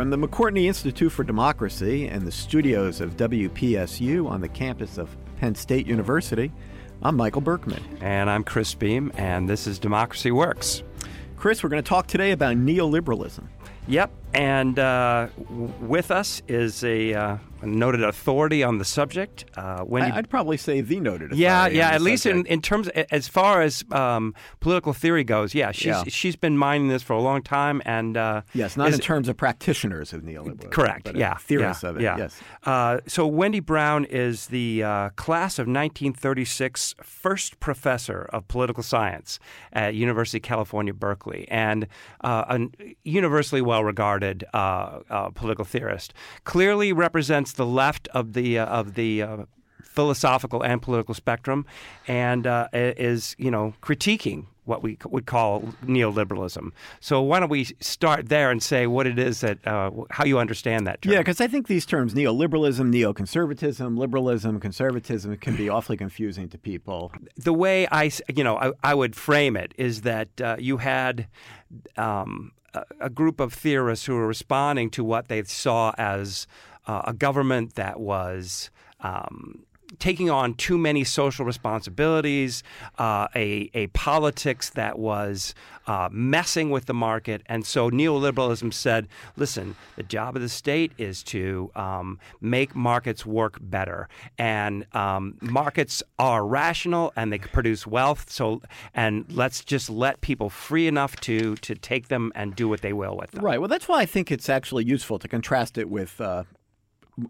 From the McCourtney Institute for Democracy and the studios of WPSU on the campus of Penn State University, I'm Michael Berkman. And I'm Chris Beem, and this is Democracy Works. Chris, we're going to talk today about neoliberalism. Yep, and uh, w- with us is a uh, noted authority on the subject. Uh, Wendy, I, would probably say the noted. Yeah, yeah. At least in, in terms as far as um, political theory goes, yeah, she's yeah. she's been mining this for a long time, and uh, yes, not is, in terms of practitioners of neoliberalism. Correct. yeah, theorists yeah, of it. Yeah. Yes. Uh, so Wendy Brown is the uh, class of 1936 first professor of political science at University of California, Berkeley, and uh, a universally well regarded uh, political theorist. Clearly represents the left of the uh, of the uh, philosophical and political spectrum, and uh, is you know critiquing what we would call neoliberalism. So why don't we start there and say what it is that uh, how you understand that term? Yeah, because I think these terms neoliberalism, neoconservatism, liberalism, conservatism can be awfully confusing to people. The way I you know I, I would frame it is that uh, you had. Um, a group of theorists who were responding to what they saw as uh, a government that was um, taking on too many social responsibilities, uh, a, a politics that was uh, messing with the market. And so neoliberalism said, listen, the job of the state is to um, make markets work better. And um, markets are rational and they produce wealth. So, and let's just let people free enough to, to take them and do what they will with them. Right. Well, that's why I think it's actually useful to contrast it with uh,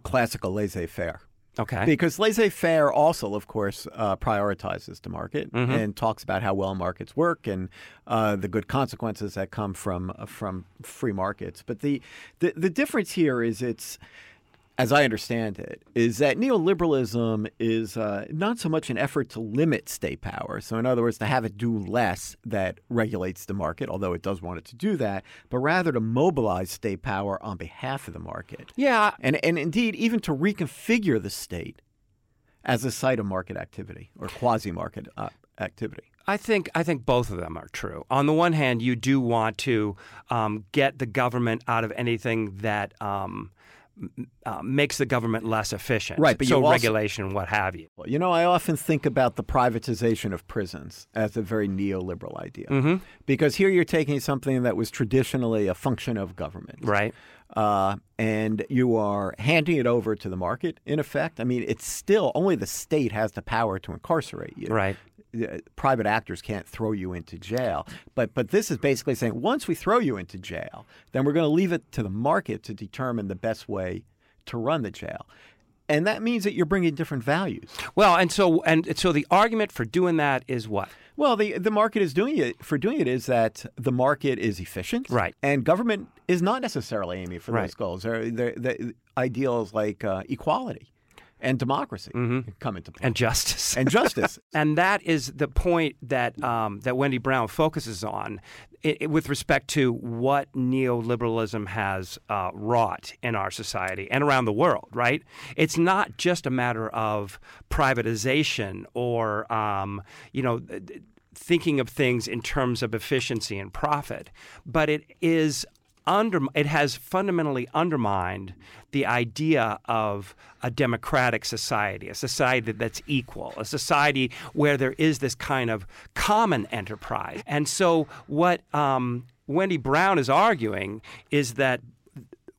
classical laissez faire. Okay. Because laissez faire also, of course, uh, prioritizes the market mm-hmm. and talks about how well markets work and uh, the good consequences that come from uh, from free markets. But the, the the difference here is it's as I understand it, is that neoliberalism is uh, not so much an effort to limit state power. So, in other words, to have it do less that regulates the market, although it does want it to do that, but rather to mobilize state power on behalf of the market. Yeah. And, and indeed, even to reconfigure the state as a site of market activity or quasi market uh, activity. I think I think both of them are true. On the one hand, you do want to um, get the government out of anything that um, uh, makes the government less efficient. Right, but so also, regulation, what have you. You know, I often think about the privatization of prisons as a very neoliberal idea, mm-hmm. because here you're taking something that was traditionally a function of government, right, uh, and you are handing it over to the market. In effect, I mean, it's still only the state has the power to incarcerate you, right private actors can't throw you into jail. But but this is basically saying once we throw you into jail, then we're going to leave it to the market to determine the best way to run the jail. And that means that you're bringing different values. Well, and so and so the argument for doing that is what? Well, the the market is doing it for doing it is that the market is efficient, right? And government is not necessarily aiming for right. those goals. They're, they're, the ideals like uh, equality and democracy mm-hmm. come into play, and justice, and justice, and that is the point that um, that Wendy Brown focuses on it, it, with respect to what neoliberalism has uh, wrought in our society and around the world. Right? It's not just a matter of privatization or um, you know. Thinking of things in terms of efficiency and profit, but it is under, it has fundamentally undermined the idea of a democratic society, a society that's equal, a society where there is this kind of common enterprise. And so, what um, Wendy Brown is arguing is that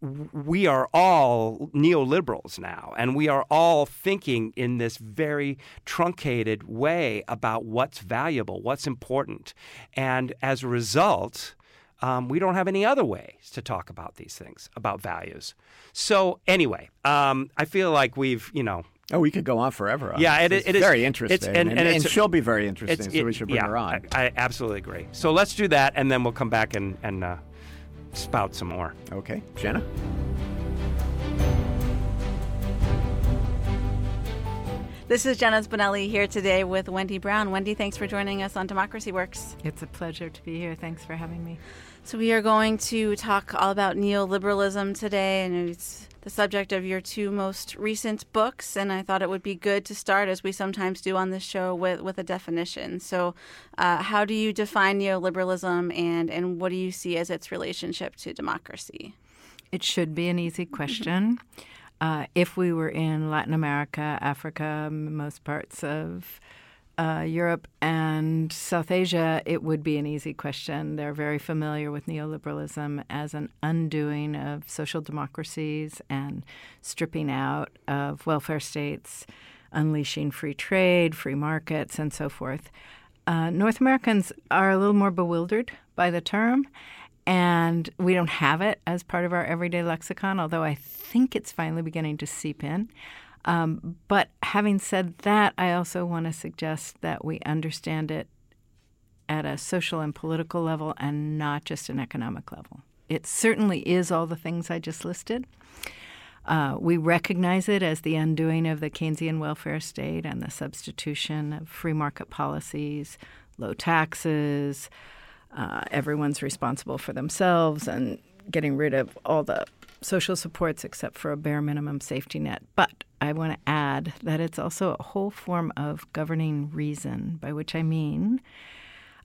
we are all neoliberals now, and we are all thinking in this very truncated way about what's valuable, what's important. And as a result, um, we don't have any other ways to talk about these things, about values. So, anyway, um, I feel like we've, you know, Oh, we could go on forever. On yeah, it, it's it very is, interesting, and, and, and, and she'll be very interesting. So we should bring yeah, her on. I, I, absolutely agree. So let's do that, and then we'll come back and, and uh, spout some more. Okay, Jenna. This is Jenna Spinelli here today with Wendy Brown. Wendy, thanks for joining us on Democracy Works. It's a pleasure to be here. Thanks for having me. So, we are going to talk all about neoliberalism today, and it's the subject of your two most recent books. And I thought it would be good to start, as we sometimes do on this show, with, with a definition. So, uh, how do you define neoliberalism, and, and what do you see as its relationship to democracy? It should be an easy question. Uh, if we were in Latin America, Africa, most parts of uh, Europe and South Asia, it would be an easy question. They're very familiar with neoliberalism as an undoing of social democracies and stripping out of welfare states, unleashing free trade, free markets, and so forth. Uh, North Americans are a little more bewildered by the term, and we don't have it as part of our everyday lexicon, although I think it's finally beginning to seep in. Um, but having said that, I also want to suggest that we understand it at a social and political level and not just an economic level. It certainly is all the things I just listed. Uh, we recognize it as the undoing of the Keynesian welfare state and the substitution of free market policies, low taxes, uh, everyone's responsible for themselves, and getting rid of all the social supports except for a bare minimum safety net. But I want to add that it's also a whole form of governing reason, by which I mean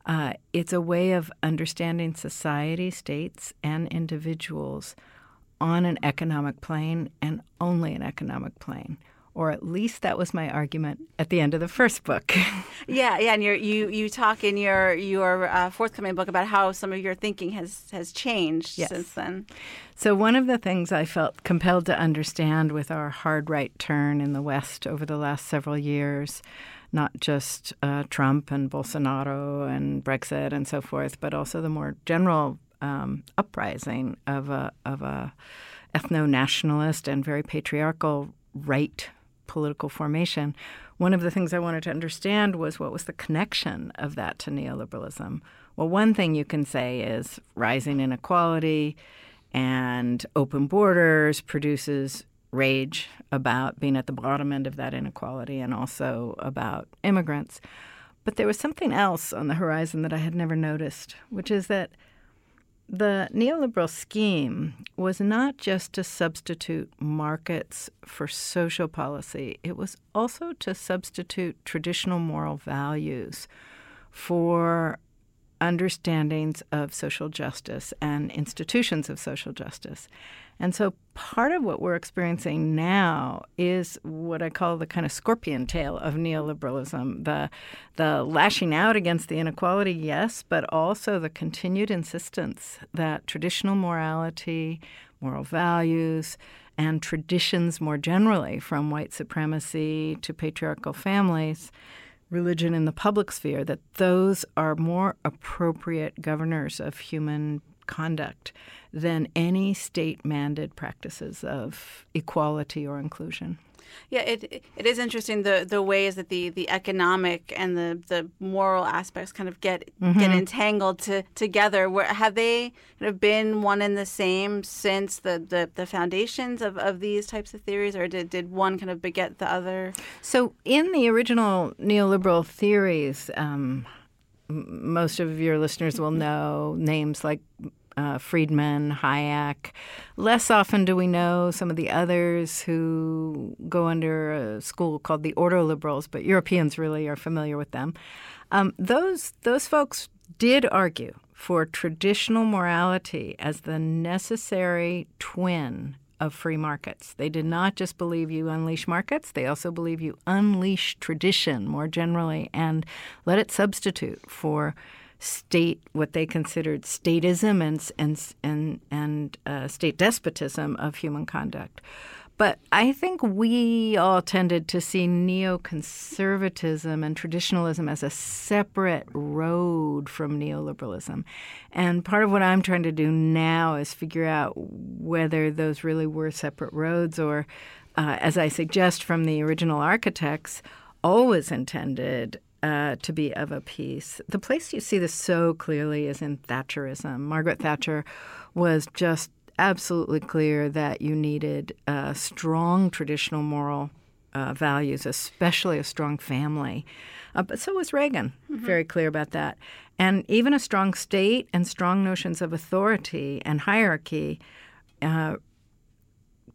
uh, it's a way of understanding society, states, and individuals on an economic plane and only an economic plane or at least that was my argument at the end of the first book. yeah, yeah, and you you talk in your your uh, forthcoming book about how some of your thinking has has changed yes. since then. So one of the things I felt compelled to understand with our hard right turn in the West over the last several years. Not just uh, Trump and Bolsonaro and Brexit and so forth, but also the more general um, uprising of a of a ethno nationalist and very patriarchal right political formation, one of the things I wanted to understand was what was the connection of that to neoliberalism. Well, one thing you can say is rising inequality and open borders produces rage about being at the bottom end of that inequality and also about immigrants. But there was something else on the horizon that I had never noticed, which is that the neoliberal scheme was not just to substitute markets for social policy, it was also to substitute traditional moral values for understandings of social justice and institutions of social justice. And so part of what we're experiencing now is what I call the kind of scorpion tail of neoliberalism, the the lashing out against the inequality, yes, but also the continued insistence that traditional morality, moral values, and traditions more generally, from white supremacy to patriarchal families, religion in the public sphere, that those are more appropriate governors of human conduct than any state mandated practices of equality or inclusion. Yeah, it it is interesting the the ways that the, the economic and the, the moral aspects kind of get mm-hmm. get entangled to, together. Where have they kind of been one and the same since the, the, the foundations of, of these types of theories, or did, did one kind of beget the other? So in the original neoliberal theories, um, most of your listeners will know names like uh, Friedman, Hayek. Less often do we know some of the others who go under a school called the Ordo Liberals, but Europeans really are familiar with them. Um, those those folks did argue for traditional morality as the necessary twin of free markets. They did not just believe you unleash markets, they also believe you unleash tradition more generally and let it substitute for state what they considered statism and and and and uh, state despotism of human conduct. But I think we all tended to see neoconservatism and traditionalism as a separate road from neoliberalism. And part of what I'm trying to do now is figure out whether those really were separate roads or, uh, as I suggest from the original architects, always intended uh, to be of a piece. The place you see this so clearly is in Thatcherism. Margaret Thatcher was just absolutely clear that you needed uh, strong traditional moral uh, values, especially a strong family. Uh, but so was Reagan, mm-hmm. very clear about that. And even a strong state and strong notions of authority and hierarchy uh,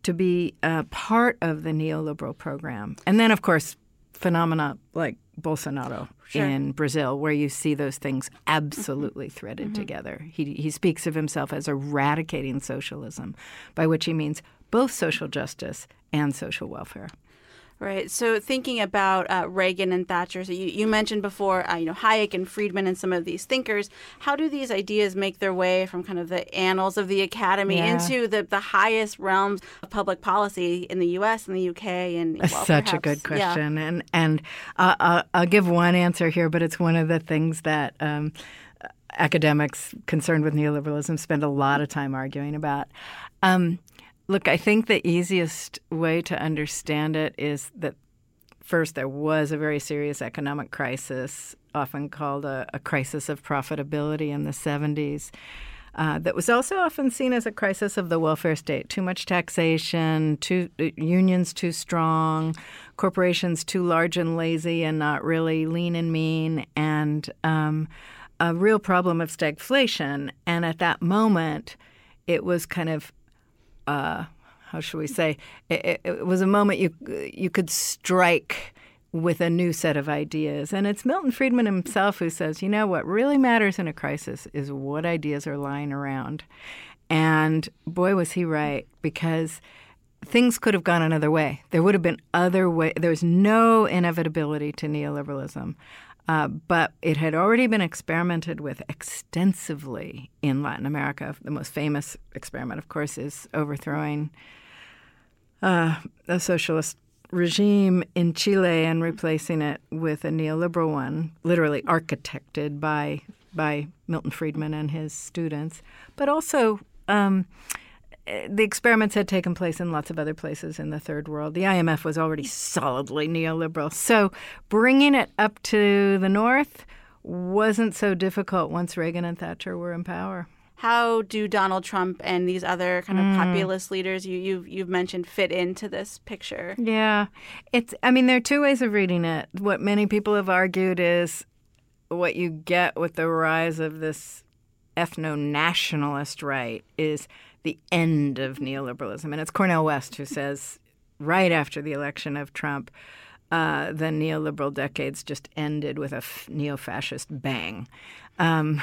to be a part of the neoliberal program. And then, of course, phenomena like Bolsonaro Sure. in Brazil, where you see those things absolutely threaded Mm-hmm. together. He, he speaks of himself as eradicating socialism, by which he means both social justice and social welfare. Right. So thinking about uh, Reagan and Thatcher, so you, you mentioned before, uh, you know, Hayek and Friedman and some of these thinkers. How do these ideas make their way from kind of the annals of the academy Yeah. into the, the highest realms of public policy in the U.S. and the U.K. and well, Such a good perhaps- yeah. question, and and uh, I'll, I'll give one answer here, but it's one of the things that um, academics concerned with neoliberalism spend a lot of time arguing about. Um, look, I think the easiest way to understand it is that first there was a very serious economic crisis, often called a, a crisis of profitability in the 70s. Uh, that was also often seen as a crisis of the welfare state. Too much taxation, too uh, unions too strong, corporations too large and lazy and not really lean and mean, and um, a real problem of stagflation. And at that moment, it was kind of uh, how should we say? It, it, was a moment you you could strike with a new set of ideas, and it's Milton Friedman himself who says, you know, what really matters in a crisis is what ideas are lying around, and boy was he right because things could have gone another way. There would have been other way. There was no inevitability to neoliberalism. Uh, but it had already been experimented with extensively in Latin America. The most famous experiment, of course, is overthrowing uh, a socialist regime in Chile and replacing it with a neoliberal one, literally architected by by Milton Friedman and his students, but also. Um, the experiments had taken place in lots of other places in the third world. The IMF was already solidly neoliberal. So bringing it up to the north wasn't so difficult once Reagan and Thatcher were in power. How do Donald Trump and these other kind of Mm. populist leaders you, you've, you've mentioned fit into this picture? Yeah. It's I mean there are two ways of reading it. What many people have argued is what you get with the rise of this ethno-nationalist right is the end of neoliberalism. And it's Cornel West who says right after the election of Trump, uh, the neoliberal decades just ended with a f- neo-fascist bang. Um,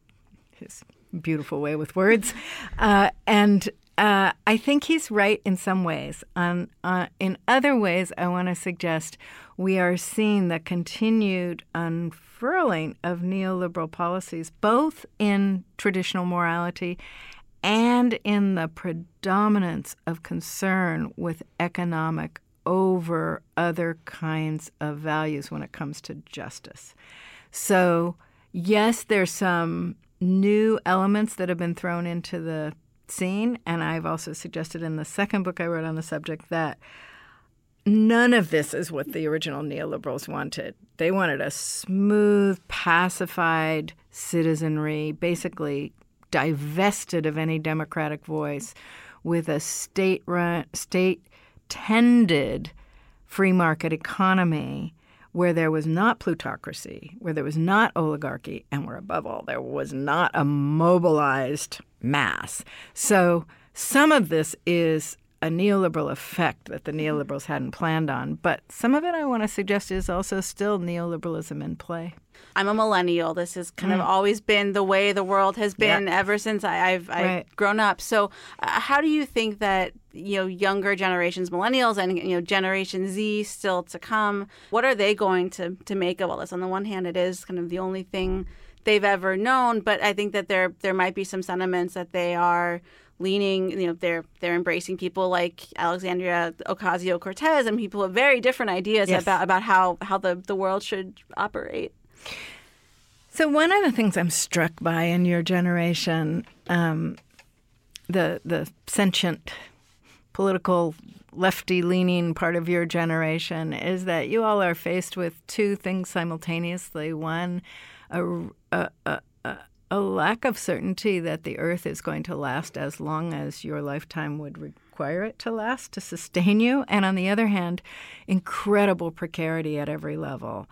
his beautiful way with words, uh, and uh, I think he's right in some ways. On, uh, in other ways, I want to suggest we are seeing the continued unfurling of neoliberal policies, both in traditional morality and in the predominance of concern with economic over other kinds of values when it comes to justice. So, yes, there's some new elements that have been thrown into the scene, and I've also suggested in the second book I wrote on the subject that none of this is what the original neoliberals wanted. They wanted a smooth, pacified citizenry, basically divested of any democratic voice, with a state run, state tended free market economy where there was not plutocracy, where there was not oligarchy, and where above all there was not a mobilized mass. So some of this is a neoliberal effect that the neoliberals hadn't planned on, but some of it I want to suggest is also still neoliberalism in play. I'm a millennial. This has kind of always been the way the world has been Yeah. ever since I, I've, I've Right. grown up. So, uh, how do you think that you know younger generations, millennials, and you know Generation Z still to come, what are they going to to make of all this? On the one hand, it is kind of the only thing they've ever known, but I think that there there might be some sentiments that they are leaning you know they're they're embracing people like Alexandria Ocasio Cortez and people with very different ideas Yes. about about how how the the world should operate. So one of the things I'm struck by in your generation, um, the the sentient, political, lefty-leaning part of your generation, is that you all are faced with two things simultaneously. One, a, a, a- a lack of certainty that the Earth is going to last as long as your lifetime would require it to last to sustain you, and on the other hand, incredible precarity at every level.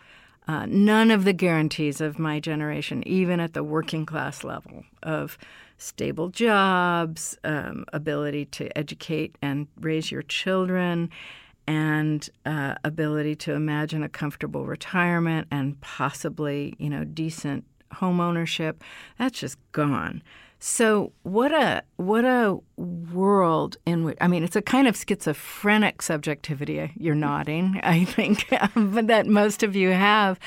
Uh, none of the guarantees of my generation, even at the working class level, of stable jobs, um, ability to educate and raise your children, and uh, ability to imagine a comfortable retirement and possibly, you know, decent home ownership, that's just gone. So what a what a world in which I mean it's a kind of schizophrenic subjectivity. Uh, you're mm. nodding, I think, um, that most of you have,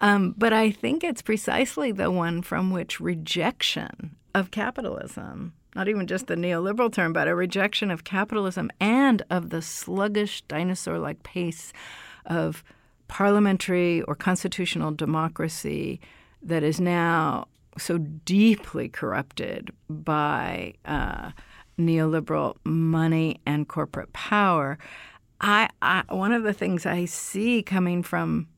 um, but I think it's precisely the one from which rejection of capitalism, not even just the neoliberal term, but a rejection of capitalism and of the sluggish dinosaur-like pace of parliamentary or constitutional democracy that is now so deeply corrupted by uh, neoliberal money and corporate power. I, I, one of the things I see coming from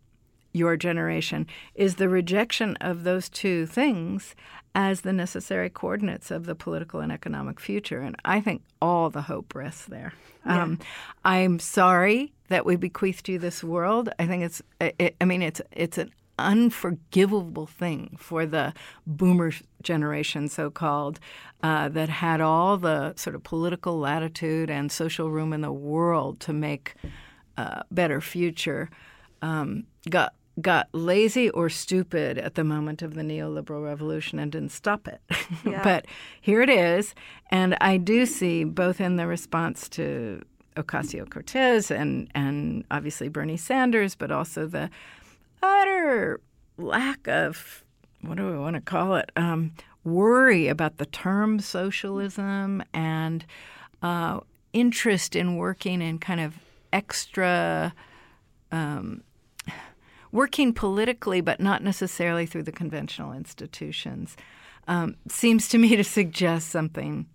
your generation is the rejection of those two things as the necessary coordinates of the political and economic future. And I think all the hope rests there. Yeah. Um, I'm sorry that we bequeathed you this world. I think it's, it, I mean, it's it's an unforgivable thing for the boomer generation, so called, uh, that had all the sort of political latitude and social room in the world to make a better future, um, got got lazy or stupid at the moment of the neoliberal revolution and didn't stop it. Yeah. but here it is, and I do see both in the response to Ocasio Cortez and and obviously Bernie Sanders, but also the utter lack of what do we want to call it? Um, worry about the term socialism and uh, interest in working in kind of extra. Um, working politically, but not necessarily through the conventional institutions, um, seems to me to suggest something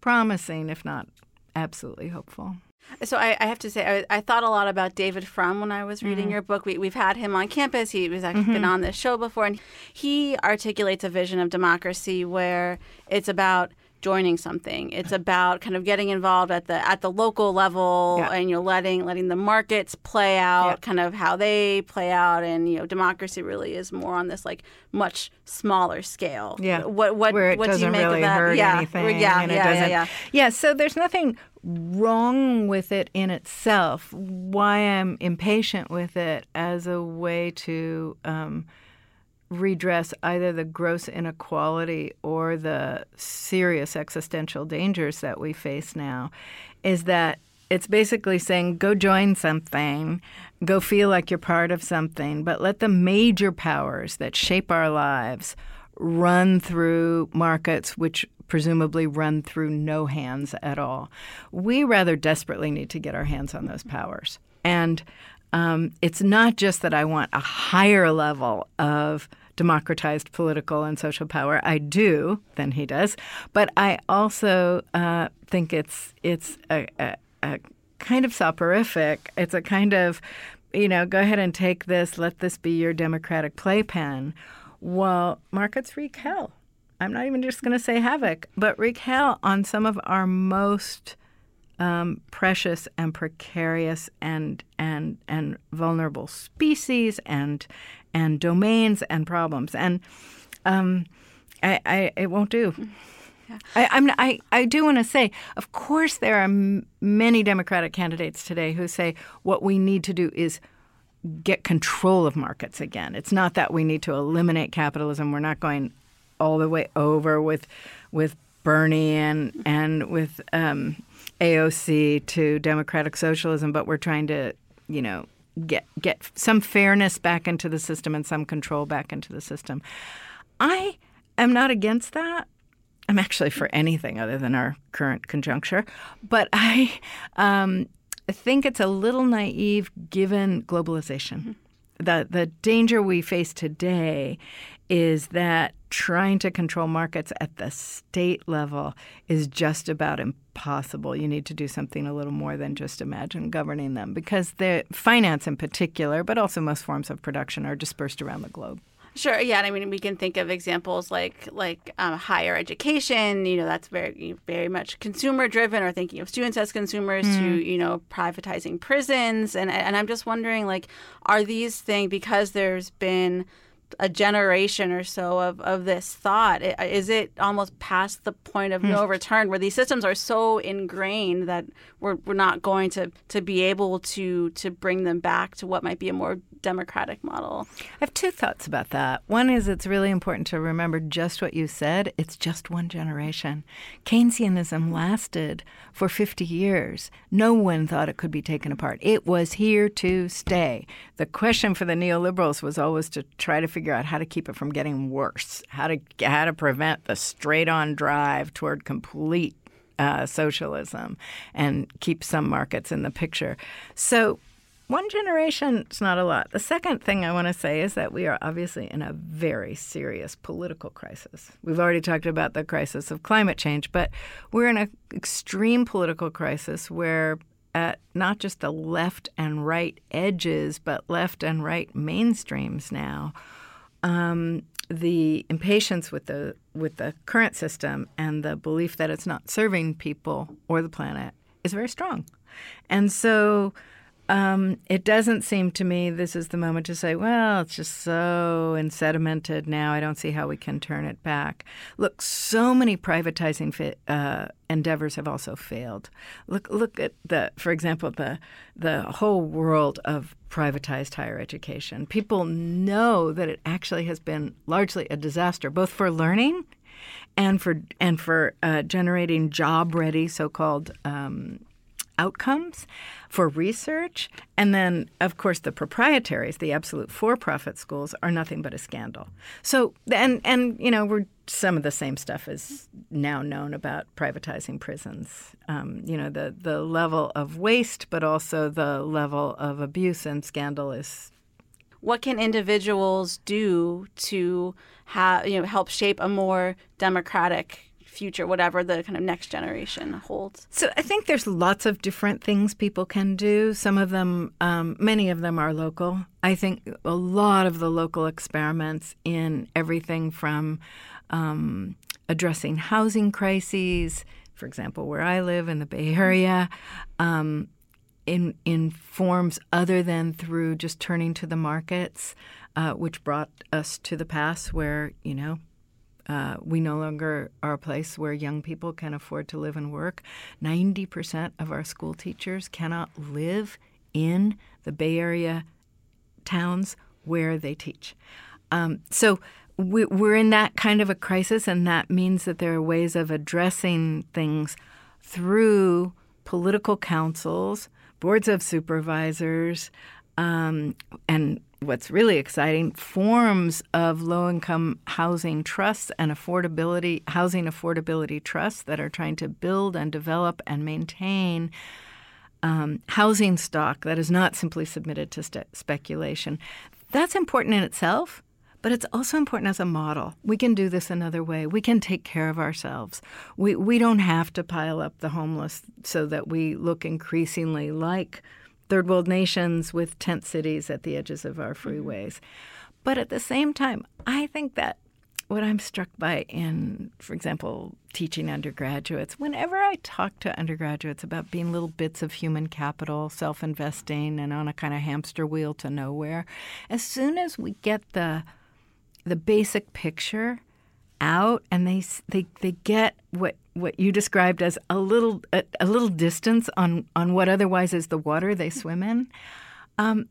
promising, if not absolutely hopeful. So I, I, have to say, I, I, thought a lot about David Frum when I was reading mm-hmm. your book. We, have had him on campus. He was actually mm-hmm. been on this show before, and he articulates a vision of democracy where it's about joining something. It's about kind of getting involved at the at the local level, yeah. and you're letting letting the markets play out, yeah. kind of how they play out, and you know, democracy really is more on this like much smaller scale. Yeah. What what Where it what doesn't do you make really of that? Hurt yeah. anything, yeah. And yeah, it doesn't, yeah. Yeah. Yeah. So there's nothing wrong with it in itself. Why I'm impatient with it as a way to. Um, redress either the gross inequality or the serious existential dangers that we face now is that it's basically saying go join something, go feel like you're part of something, but let the major powers that shape our lives run through markets which presumably run through no hands at all. We rather desperately need to get our hands on those powers. And um, it's not just that I want a higher level of democratized political and social power. I do than he does, but I also uh, think it's it's a, a, a kind of soporific. It's a kind of you know, go ahead and take this. Let this be your democratic playpen. Well, markets wreak hell. I'm not even just going to say havoc, but wreak hell on some of our most um, precious and precarious and and and vulnerable species and and domains and problems. And um, I, I, it won't do. Yeah. I, I'm, I, I do want to say, of course, there are m- many Democratic candidates today who say what we need to do is get control of markets again. It's not that we need to eliminate capitalism. We're not going all the way over with with Bernie and and with um, AOC to democratic socialism, but we're trying to, you know, get get some fairness back into the system and some control back into the system. I am not against that. I'm actually for anything other than our current conjuncture, but I um, think it's a little naive given globalization. Mm-hmm. The the danger we face today is that trying to control markets at the state level is just about impossible. You need to do something a little more than just imagine governing them because the finance in particular, but also most forms of production are dispersed around the globe. Sure. Yeah. I mean, we can think of examples like like um, higher education. You know, that's very very much consumer driven, or thinking of students as consumers mm. to you know privatizing prisons. And and I'm just wondering, like, are these things because there's been a generation or so of, of this thought? Is it almost past the point of no hmm. return where these systems are so ingrained that we're, we're not going to, to be able to to bring them back to what might be a more democratic model? I have two thoughts about that. One is it's really important to remember just what you said. It's just one generation. Keynesianism lasted for 50 years. No one thought it could be taken apart. It was here to stay. The question for the neoliberals was always to try to figure out how to keep it from getting worse, how to how to prevent the straight-on drive toward complete uh, socialism and keep some markets in the picture. So one generation is not a lot. The second thing I want to say is that we are obviously in a very serious political crisis. We've already talked about the crisis of climate change, but we're in an extreme political crisis where at not just the left and right edges, but left and right mainstreams now, um, the impatience with the with the current system and the belief that it's not serving people or the planet is very strong, and so um, it doesn't seem to me this is the moment to say, well, it's just so insedimented now. I don't see how we can turn it back. Look, so many privatizing fi- uh, endeavors have also failed. Look, look at the, for example, the the whole world of privatized higher education. People know that it actually has been largely a disaster, both for learning and for and for uh, generating job-ready, so-called. Um, outcomes for research. And then, of course, the proprietaries, the absolute for-profit schools, are nothing but a scandal. So, and and you know, we're some of the same stuff is now known about privatizing prisons. Um, you know, the the level of waste, but also the level of abuse and scandal is. What can individuals do to have you know help shape a more democratic future, whatever the kind of next generation holds? So I think there's lots of different things people can do. Some of them, um, many of them are local. I think a lot of the local experiments in everything from um, addressing housing crises, for example, where I live in the Bay Area, um, in in forms other than through just turning to the markets, uh, which brought us to the pass where you know uh, we no longer are a place where young people can afford to live and work. 90% of our school teachers cannot live in the Bay Area towns where they teach. Um, so we, we're in that kind of a crisis, and that means that there are ways of addressing things through political councils, boards of supervisors, um, and what's really exciting forms of low income housing trusts and affordability housing affordability trusts that are trying to build and develop and maintain um, housing stock that is not simply submitted to st- speculation. That's important in itself, but it's also important as a model. We can do this another way. We can take care of ourselves. We, we don't have to pile up the homeless so that we look increasingly like third world nations with tent cities at the edges of our mm-hmm. freeways. But at the same time, I think that what I'm struck by in, for example, teaching undergraduates, whenever I talk to undergraduates about being little bits of human capital, self investing, and on a kind of hamster wheel to nowhere, as soon as we get the the basic picture out and they they they get what what you described as a little a, a, little distance on on what otherwise is the water they swim in, um,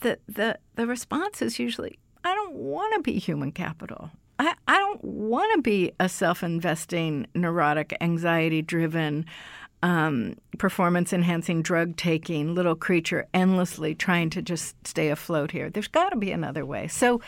the the the response is usually I don't want to be human capital. I, I don't want to be a self-investing, neurotic, anxiety-driven, um, performance-enhancing, drug-taking little creature endlessly trying to just stay afloat here. There's got to be another way. So,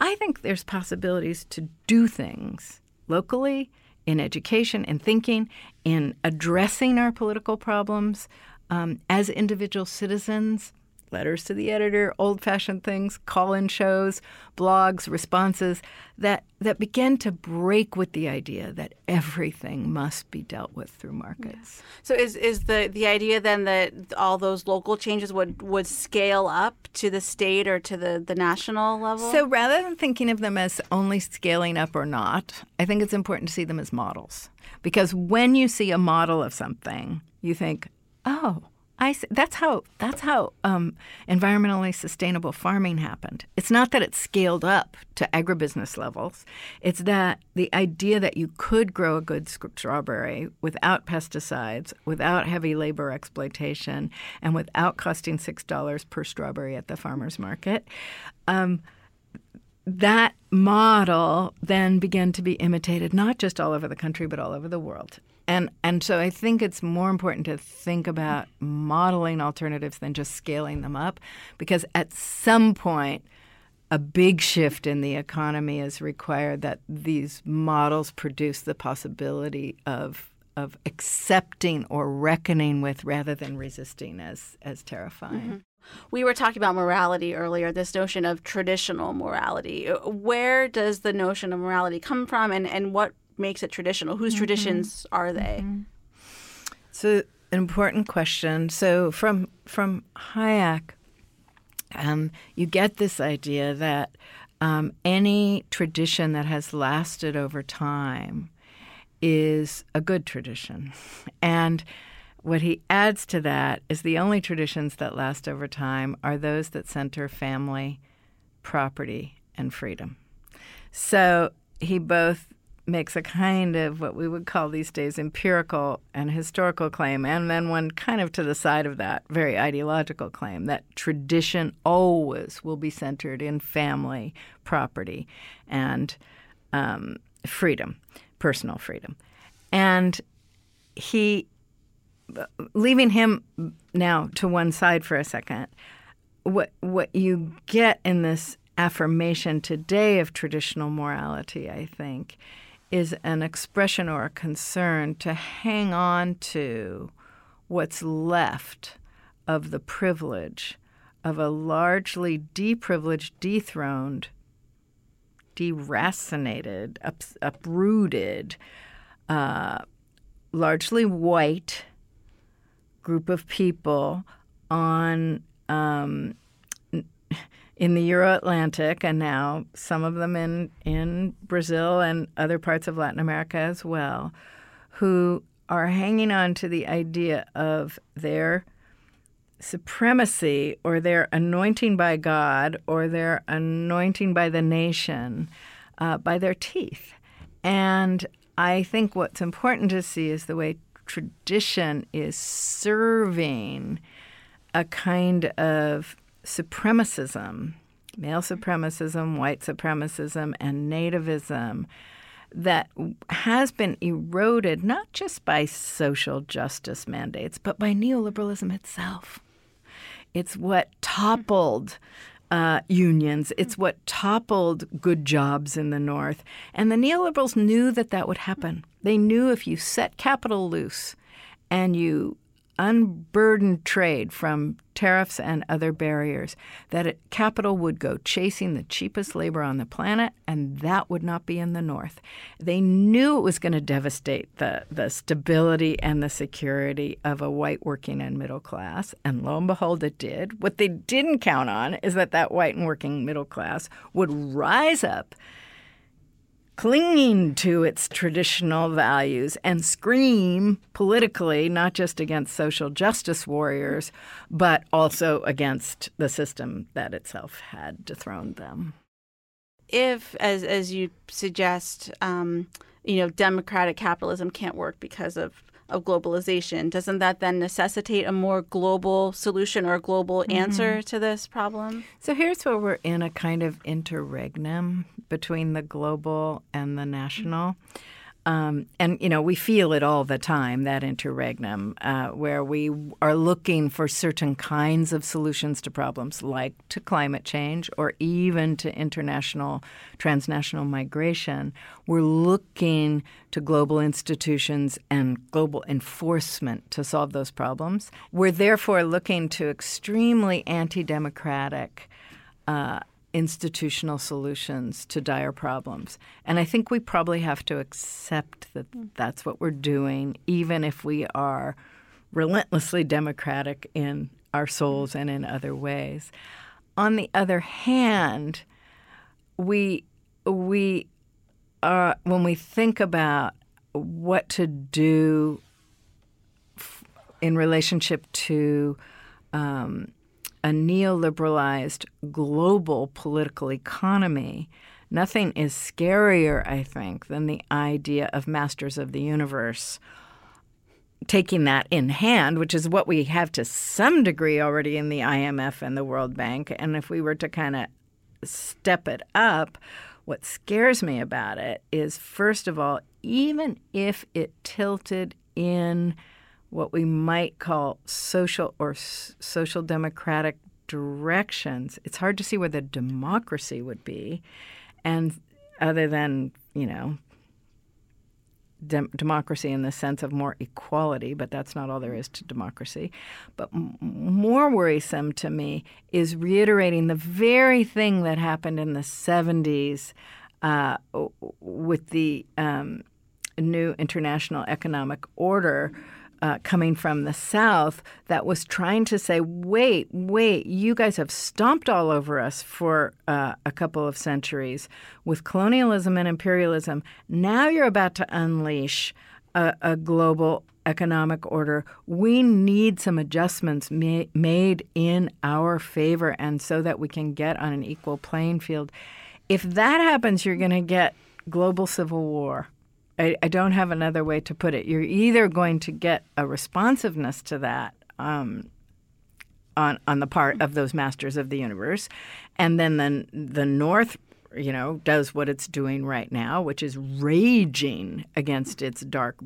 I think there's possibilities to do things locally in education, in thinking, in addressing our political problems um, as individual citizens. Letters to the editor, old fashioned things, call in shows, blogs, responses that, that begin to break with the idea that everything must be dealt with through markets. Yeah. So, is, is the, the idea then that all those local changes would, would scale up to the state or to the, the national level? So, rather than thinking of them as only scaling up or not, I think it's important to see them as models. Because when you see a model of something, you think, oh, I that's how that's how um, environmentally sustainable farming happened. It's not that it's scaled up to agribusiness levels. It's that the idea that you could grow a good strawberry without pesticides, without heavy labor exploitation, and without costing six dollars per strawberry at the farmers market. Um, that model then began to be imitated not just all over the country but all over the world. And and so I think it's more important to think about modeling alternatives than just scaling them up because at some point a big shift in the economy is required that these models produce the possibility of of accepting or reckoning with rather than resisting as as terrifying. Mm-hmm. We were talking about morality earlier, this notion of traditional morality. Where does the notion of morality come from and, and what makes it traditional? Whose mm-hmm. traditions are they? Mm-hmm. So an important question. So from from Hayek, um, you get this idea that um, any tradition that has lasted over time is a good tradition, and what he adds to that is the only traditions that last over time are those that center family, property, and freedom. So he both makes a kind of what we would call these days empirical and historical claim, and then one kind of to the side of that, very ideological claim that tradition always will be centered in family, property, and um, freedom, personal freedom. And he leaving him now to one side for a second, what what you get in this affirmation today of traditional morality, I think, is an expression or a concern to hang on to what's left of the privilege of a largely deprivileged, dethroned, deracinated, up, uprooted, uh, largely white group of people on um, in the Euro Atlantic, and now some of them in in Brazil and other parts of Latin America as well, who are hanging on to the idea of their supremacy or their anointing by God or their anointing by the nation uh, by their teeth. And I think what's important to see is the way tradition is serving a kind of supremacism, male supremacism, white supremacism, and nativism that has been eroded not just by social justice mandates, but by neoliberalism itself. It's what toppled uh, unions. It's what toppled good jobs in the North. And the neoliberals knew that that would happen. They knew if you set capital loose and you unburdened trade from tariffs and other barriers, that it, capital would go chasing the cheapest labor on the planet, and that would not be in the North. They knew it was going to devastate the, the stability and the security of a white working and middle class, and lo and behold, it did. What they didn't count on is that that white and working middle class would rise up clinging to its traditional values and scream politically, not just against social justice warriors, but also against the system that itself had dethroned them. If, as as you suggest, um, you know, democratic capitalism can't work because of of globalization, doesn't that then necessitate a more global solution or a global mm-hmm. answer to this problem? So here's where we're in a kind of interregnum between the global and the national. Mm-hmm. Um, and you know we feel it all the time that interregnum uh, where we are looking for certain kinds of solutions to problems like to climate change or even to international transnational migration. We're looking to global institutions and global enforcement to solve those problems. We're therefore looking to extremely anti-democratic uh, institutional solutions to dire problems. And I think we probably have to accept that that's what we're doing, even if we are relentlessly democratic in our souls and in other ways. On the other hand, we we are when we think about what to do f- in relationship to um, a neoliberalized global political economy, nothing is scarier, I think, than the idea of masters of the universe taking that in hand, which is what we have to some degree already in the IMF and the World Bank. And if we were to kind of step it up, what scares me about it is, first of all, even if it tilted in what we might call social or s- social democratic directions, it's hard to see where the democracy would be. And other than, you know, dem- democracy in the sense of more equality, but that's not all there is to democracy. But m- more worrisome to me is reiterating the very thing that happened in the 70s uh, with the um, new international economic order uh, coming from the South that was trying to say, wait, wait, you guys have stomped all over us for uh, a couple of centuries with colonialism and imperialism. Now you're about to unleash a, a global economic order. We need some adjustments ma- made in our favor and so that we can get on an equal playing field. If that happens, you're going to get global civil war. I, I, don't have another way to put it. You're either going to get a responsiveness to that um, on on the part of those masters of the universe, and then the the North, you know, does what it's doing right now, which is raging against its dark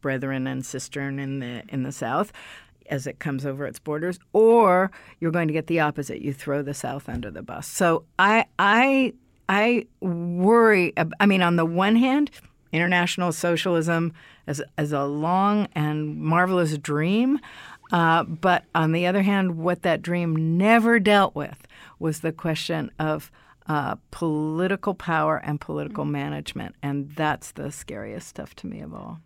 brethren and sister in the in the South as it comes over its borders, or you're going to get the opposite. You throw the South under the bus. So I I I worry. I mean, on the one hand international socialism as, as a long and marvelous dream. Uh, but on the other hand, what that dream never dealt with was the question of uh, political power and political management. And that's the scariest stuff to me of all.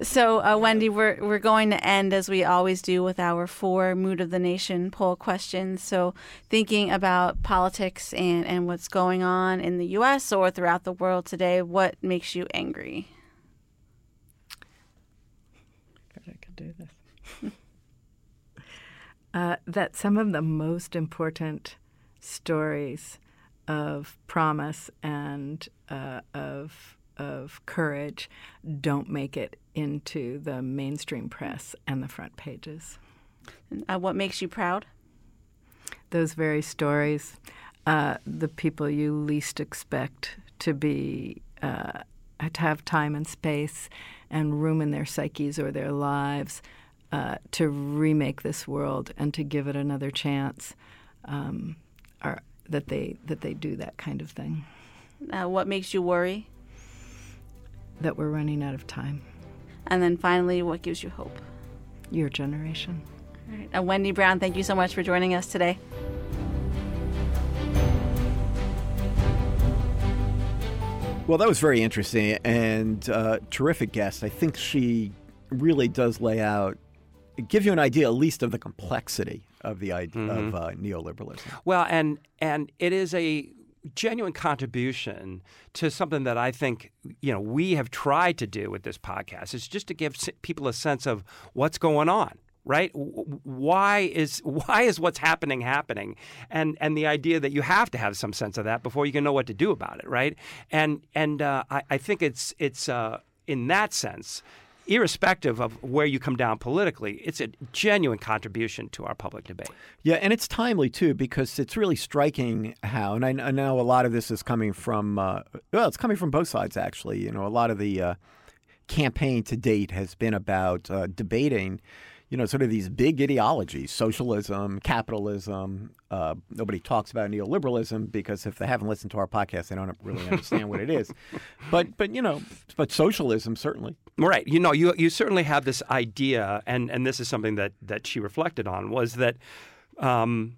So, uh, Wendy, we're we're going to end as we always do with our four mood of the nation poll questions. So, thinking about politics and and what's going on in the U.S. or throughout the world today, what makes you angry? I could do this. uh, that some of the most important stories of promise and uh, of of courage don't make it into the mainstream press and the front pages. Uh, what makes you proud? Those very stories, uh, the people you least expect to be uh, to have time and space and room in their psyches or their lives uh, to remake this world and to give it another chance. Um, are that they that they do that kind of thing. Uh, what makes you worry? That we're running out of time. And then finally, what gives you hope? Your generation. All right. Uh, Wendy Brown, thank you so much for joining us today. Well, that was very interesting and uh, terrific guest. I think she really does lay out, give you an idea at least of the complexity of the idea mm-hmm. of uh, neoliberalism. Well, and and it is a genuine contribution to something that I think you know we have tried to do with this podcast is just to give people a sense of what's going on right? Why is why is what's happening happening? And and the idea that you have to have some sense of that before you can know what to do about it right? And and uh, I, I think it's it's uh, in that sense irrespective of where you come down politically, it's a genuine contribution to our public debate. Yeah, and it's timely too because it's really striking how, and I, I know a lot of this is coming from, uh, well, it's coming from both sides actually. You know, a lot of the uh, campaign to date has been about uh, debating you know, sort of these big ideologies, socialism, capitalism. Uh, nobody talks about neoliberalism because if they haven't listened to our podcast, they don't really understand what it is. But, but you know, but socialism certainly. Right. You know, you you certainly have this idea, and and this is something that that she reflected on was that um,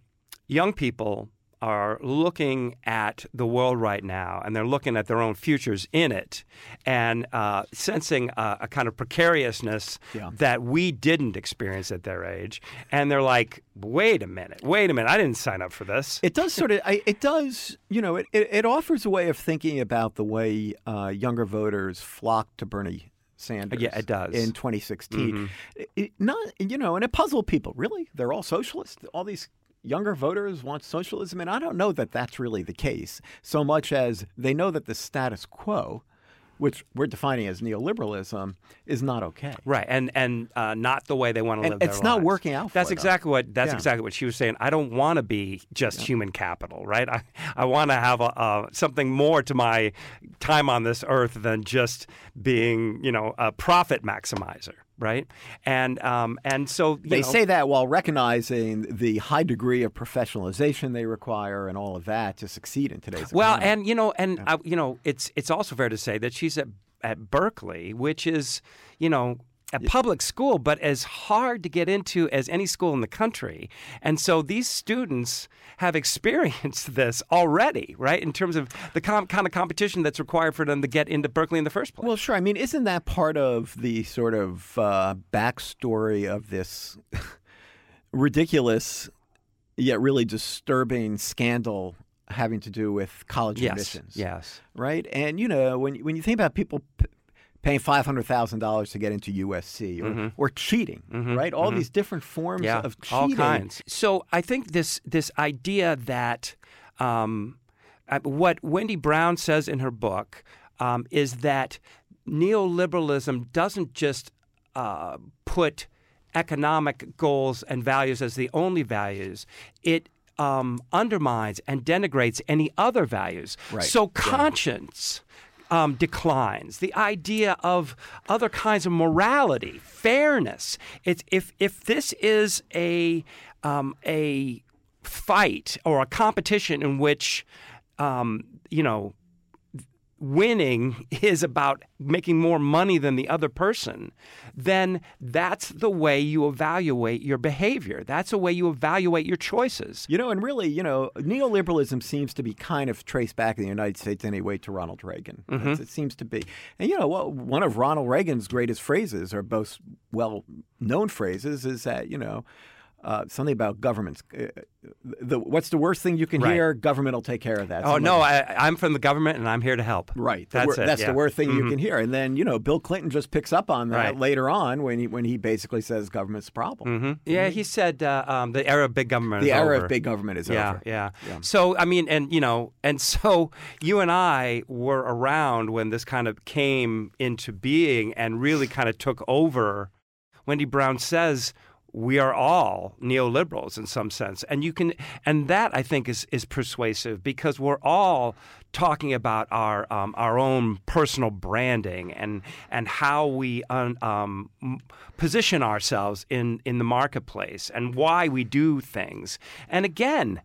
young people are looking at the world right now and they're looking at their own futures in it and uh, sensing a, a, kind of precariousness yeah. that we didn't experience at their age. And they're like, wait a minute, wait a minute, I didn't sign up for this. It does sort of, I, it does, you know, it, it, it, offers a way of thinking about the way uh, younger voters flock to Bernie Sanders. Yeah, it does. In 2016. Mm-hmm. It- it- not, you know, and it puzzled people. Really? They're all socialists? All these younger voters want socialism? And I don't know that that's really the case, so much as they know that the status quo, which we're defining as neoliberalism, is not okay. Right, and and uh, not the way they want to live. their it's not lives. working out for That's them. exactly what. That's Yeah. exactly what she was saying. I don't want to be just human capital, right? I I want to have a, uh, something more to my time on this earth than just being, you know, a profit maximizer, right? And um and so you They know, say that while recognizing the high degree of professionalization they require and all of that to succeed in today's Well, and you know, and uh, you know, it's it's also fair to say that she's at at Berkeley, which is you know. A public school, but as hard to get into as any school in the country. And so these students have experienced this already, right? In terms of the com- kind of competition that's required for them to get into Berkeley in the first place. Well, sure. I mean, isn't that part of the sort of uh, backstory of this ridiculous yet really disturbing scandal having to do with college yes, admissions? yes. Right. And you know, when when you think about people. P- Paying five hundred thousand dollars to get into USC, or, or cheating, right? All these different forms Mm-hmm. yeah, of cheating. all kinds. So I think this this idea that um, uh, what Wendy Brown says in her book um, is that neoliberalism doesn't just uh, put economic goals and values as the only values. It um, undermines and denigrates any other values. Right. So conscience um, declines. The idea of other kinds of morality, fairness. It's if if this is a um, a fight or a competition in which um, you know winning is about making more money than the other person, then that's the way you evaluate your behavior. That's the way you evaluate your choices. You know, and really, you know, neoliberalism seems to be kind of traced back in the United States anyway to Ronald Reagan. Mm-hmm. It seems to be. And, you know, well, one of Ronald Reagan's greatest phrases, or most well known phrases, is that, you know, uh, something about governments. Uh, the, what's the worst thing you can Right. hear? Government will take care of that. Oh no, I, I'm from the government and I'm here to help. Right. The That's wor- it, That's yeah. Mm-hmm. the worst thing you can hear. And then, you know, Bill Clinton just picks up on that Right. later on when he when he basically says government's a problem. hmm Yeah, he said uh, um, the era of big government. The is era over. of big government is yeah, over. yeah, So I mean, and you know, and so you and I were around when this kind of came into being and really kind of took over. Wendy Brown says we are all neoliberals in some sense, and you can, and that I think is is persuasive because we're all talking about our um, our own personal branding and and how we un, um, position ourselves in in the marketplace and why we do things. And again,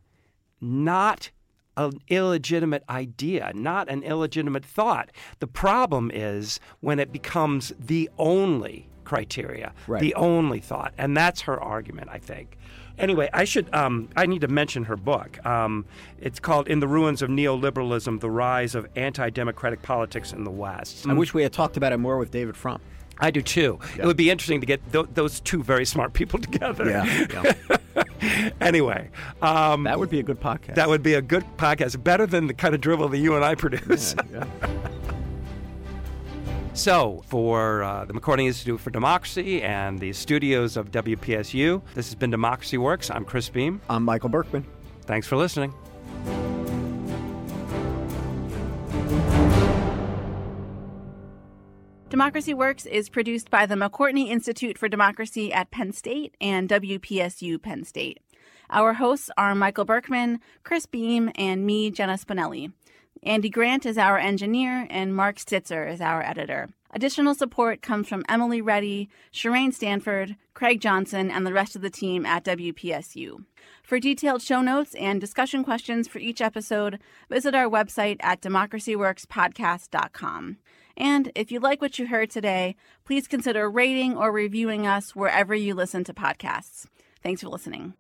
not an illegitimate idea, not an illegitimate thought. The problem is when it becomes the only criteria, Right. the only thought, and that's her argument, I think. Anyway, I should um, I need to mention her book. Um, it's called "In the Ruins of Neoliberalism: The Rise of Anti-Democratic Politics in the West." I wish we had talked about it more with David Frum. I do too. It would be interesting to get th- those two very smart people together. yeah. anyway, um, That would be a good podcast. that would be a good podcast, better than the kind of drivel that you and I produce. yeah. So, for uh, the McCourtney Institute for Democracy and the studios of WPSU, this has been Democracy Works. I'm Chris Beem. I'm Michael Berkman. Thanks for listening. Democracy Works is produced by the McCourtney Institute for Democracy at Penn State and WPSU Penn State. Our hosts are Michael Berkman, Chris Beem, and me, Jenna Spinelli. Andy Grant is our engineer, and Mark Stitzer is our editor. Additional support comes from Emily Reddy, Shireen Stanford, Craig Johnson, and the rest of the team at WPSU. For detailed show notes and discussion questions for each episode, visit our website at democracyworkspodcast.com. And if you like what you heard today, please consider rating or reviewing us wherever you listen to podcasts. Thanks for listening.